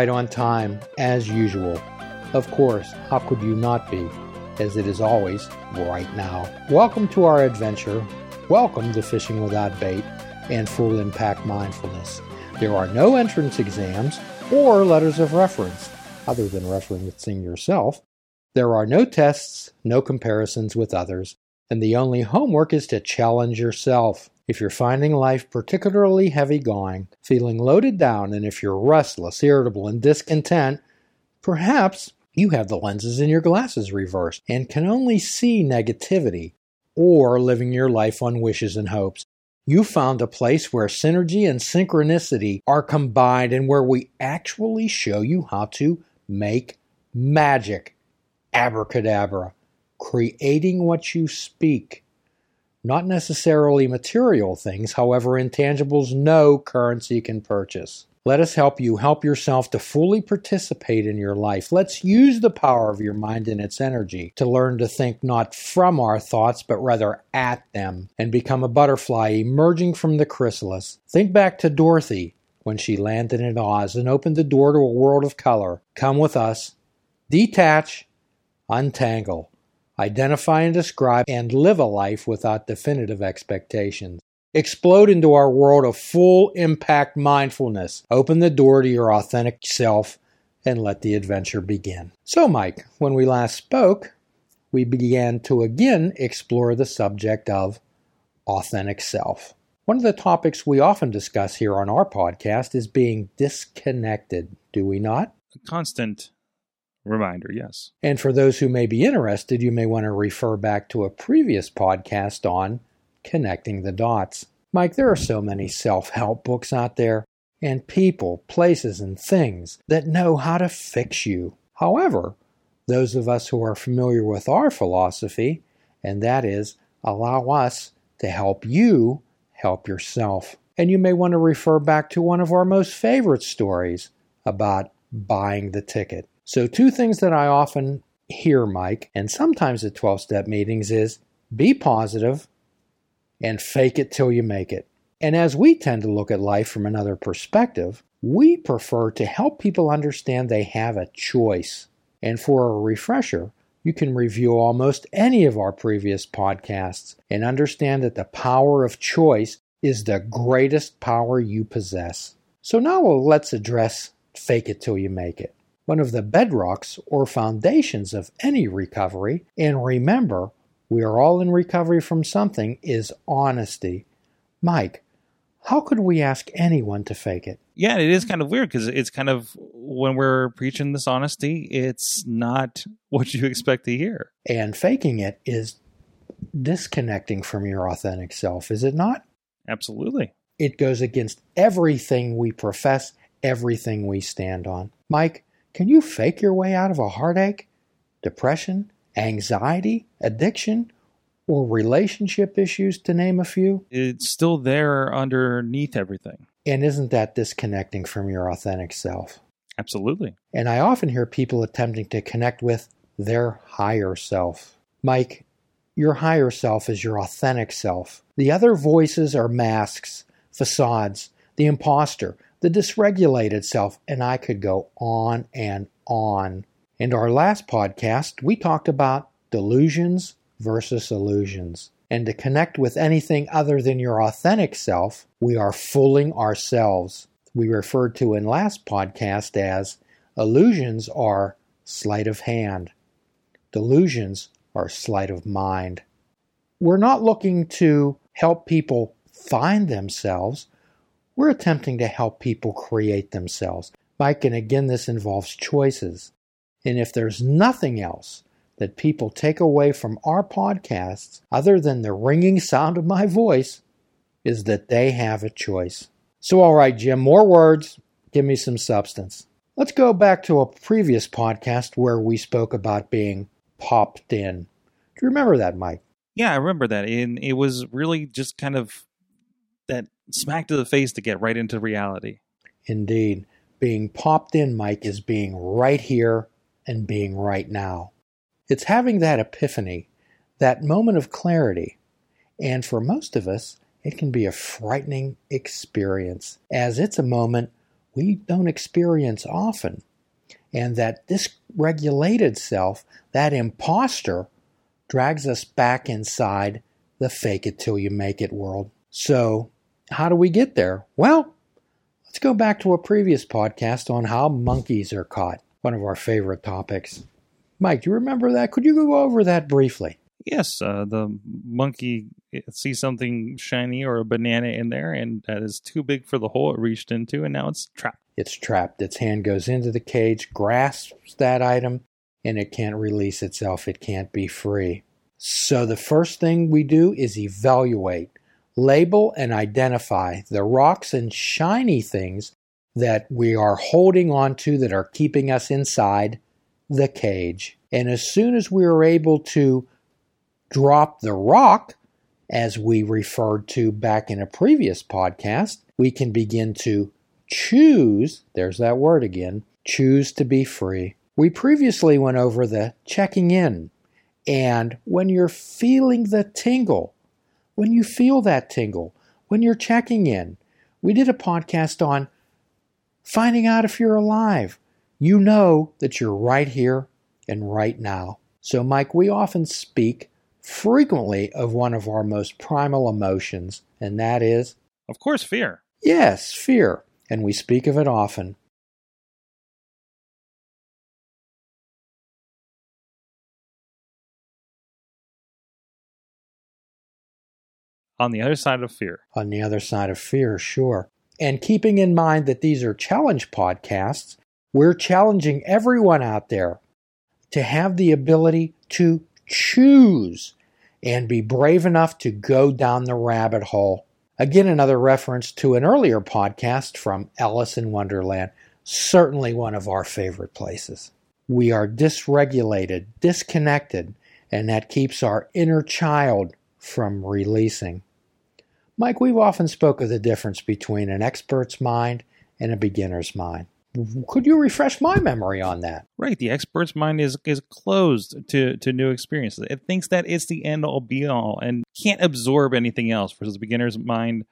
right on time, as usual. Of course, how could you not be, as it is always right now? Welcome to our adventure. Welcome to Fishing Without Bait and Full Impact Mindfulness. There are no entrance exams or letters of reference, other than referencing yourself. There are no tests, no comparisons with others, and the only homework is to challenge yourself. If you're finding life particularly heavy going, feeling loaded down, and if you're restless, irritable, and discontent, perhaps you have the lenses in your glasses reversed and can only see negativity or living your life on wishes and hopes. You found a place where synergy and synchronicity are combined and where we actually show you how to make magic. Abracadabra. Creating what you speak. Not necessarily material things, however, intangibles no currency can purchase. Let us help you help yourself to fully participate in your life. Let's use the power of your mind and its energy to learn to think not from our thoughts, but rather at them, and become a butterfly emerging from the chrysalis. Think back to Dorothy when she landed in Oz and opened the door to a world of color. Come with us. Detach, untangle identify and describe, and live a life without definitive expectations. Explode into our world of full impact mindfulness. Open the door to your authentic self and let the adventure begin. So, Mike, when we last spoke, we began to again explore the subject of authentic self. One of the topics we often discuss here on our podcast is being disconnected, do we not? A constant reminder, yes. And for those who may be interested, you may want to refer back to a previous podcast on connecting the dots. Mike, there are so many self help books out there, and people, places, and things that know how to fix you. However, those of us who are familiar with our philosophy, and that is allow us to help you help yourself. And you may want to refer back to one of our most favorite stories about buying the ticket. So, two things that I often hear, Mike, and sometimes at 12 step meetings is be positive and fake it till you make it. And as we tend to look at life from another perspective, we prefer to help people understand they have a choice. And for a refresher, you can review almost any of our previous podcasts and understand that the power of choice is the greatest power you possess. So now let's address fake it till you make it one of the bedrocks or foundations of any recovery, and remember, we are all in recovery from something, is honesty. Mike, how could we ask anyone to fake it? Yeah, it is kind of weird because it's kind of when we're preaching this honesty, it's not what you expect to hear. And faking it is disconnecting from your authentic self, is it not? Absolutely. It goes against everything we profess, everything we stand on. Mike, can you fake your way out of a heartache, depression, anxiety, addiction, or relationship issues, to name a few? It's still there underneath everything. And isn't that disconnecting from your authentic self? Absolutely. And I often hear people attempting to connect with their higher self. Mike, your higher self is your authentic self. The other voices are masks, facades, the imposter, the dysregulated self, and I could go on and on. In our last podcast, we talked about delusions versus illusions. And to connect with anything other than your authentic self, we are fooling ourselves. We referred to in last podcast as illusions are sleight of hand, delusions are sleight of mind. We're not looking to help people find themselves. We're attempting to help people create themselves. Mike, and again, this involves choices. And if there's nothing else that people take away from our podcasts other than the ringing sound of my voice, is that they have a choice. So, all right, Jim, more words, give me some substance. Let's go back to a previous podcast where we spoke about being popped in. Do you remember that, Mike? Yeah, I remember that. And it was really just kind of that smack to the face to get right into reality. Indeed. Being popped in, Mike, is being right here and being right now. It's having that epiphany, that moment of clarity. And for most of us, it can be a frightening experience, as it's a moment we don't experience often. And that dysregulated self, that imposter, drags us back inside the fake it till you make it world. So, how do we get there? Well, let's go back to a previous podcast on how monkeys are caught, one of our favorite topics. Mike, do you remember that? Could you go over that briefly? Yes, uh, the monkey sees something shiny or a banana in there, and that is too big for the hole it reached into, and now it's trapped. It's trapped. Its hand goes into the cage, grasps that item, and it can't release itself. It can't be free. So the first thing we do is evaluate, label, and identify the rocks and shiny things that we are holding on to that are keeping us inside the cage. And as soon as we are able to drop the rock, as we referred to back in a previous podcast, we can begin to choose, there's that word again, choose to be free. We previously went over the checking in, and when you're feeling the tingle, when you feel that tingle, when you're checking in, we did a podcast on finding out if you're alive. You know that you're right here and right now. So, Mike, we often speak frequently of one of our most primal emotions, and that is, of course, fear. Yes, fear, and we speak of it often. On the other side of fear. On the other side of fear, sure. And keeping in mind that these are challenge podcasts, we're challenging everyone out there to have the ability to choose and be brave enough to go down the rabbit hole. Again, another reference to an earlier podcast from Alice in Wonderland, certainly one of our favorite places. We are dysregulated, disconnected, and that keeps our inner child from releasing. Mike, we've often spoke of the difference between an expert's mind and a beginner's mind. Could you refresh my memory on that? Right, the expert's mind is is closed to to new experiences. It thinks that it's the end all be all and can't absorb anything else. Versus the beginner's mind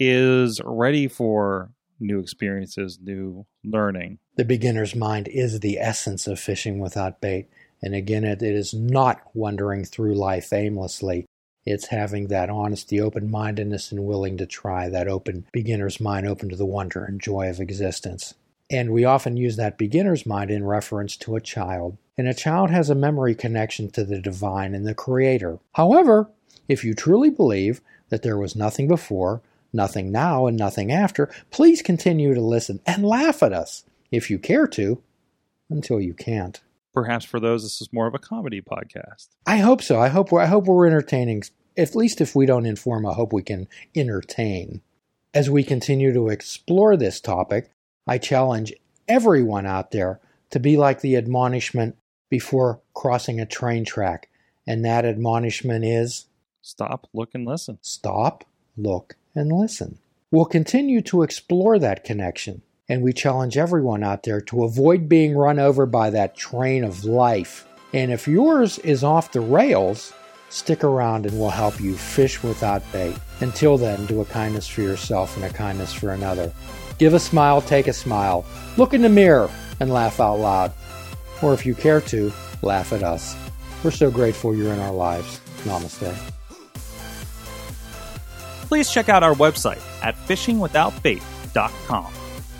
is ready for new experiences, new learning. The beginner's mind is the essence of fishing without bait. And again, it, it is not wandering through life aimlessly. It's having that honesty, open mindedness, and willing to try that open beginner's mind, open to the wonder and joy of existence. And we often use that beginner's mind in reference to a child. And a child has a memory connection to the divine and the creator. However, if you truly believe that there was nothing before, nothing now, and nothing after, please continue to listen and laugh at us if you care to, until you can't. Perhaps for those, this is more of a comedy podcast. I hope so. I hope we're, I hope we're entertaining. At least if we don't inform, I hope we can entertain. As we continue to explore this topic, I challenge everyone out there to be like the admonishment before crossing a train track. And that admonishment is stop, look, and listen. Stop, look, and listen. We'll continue to explore that connection. And we challenge everyone out there to avoid being run over by that train of life. And if yours is off the rails, stick around and we'll help you fish without bait. Until then, do a kindness for yourself and a kindness for another. Give a smile, take a smile. Look in the mirror and laugh out loud. Or if you care to, laugh at us. We're so grateful you're in our lives. Namaste. Please check out our website at fishingwithoutbait.com,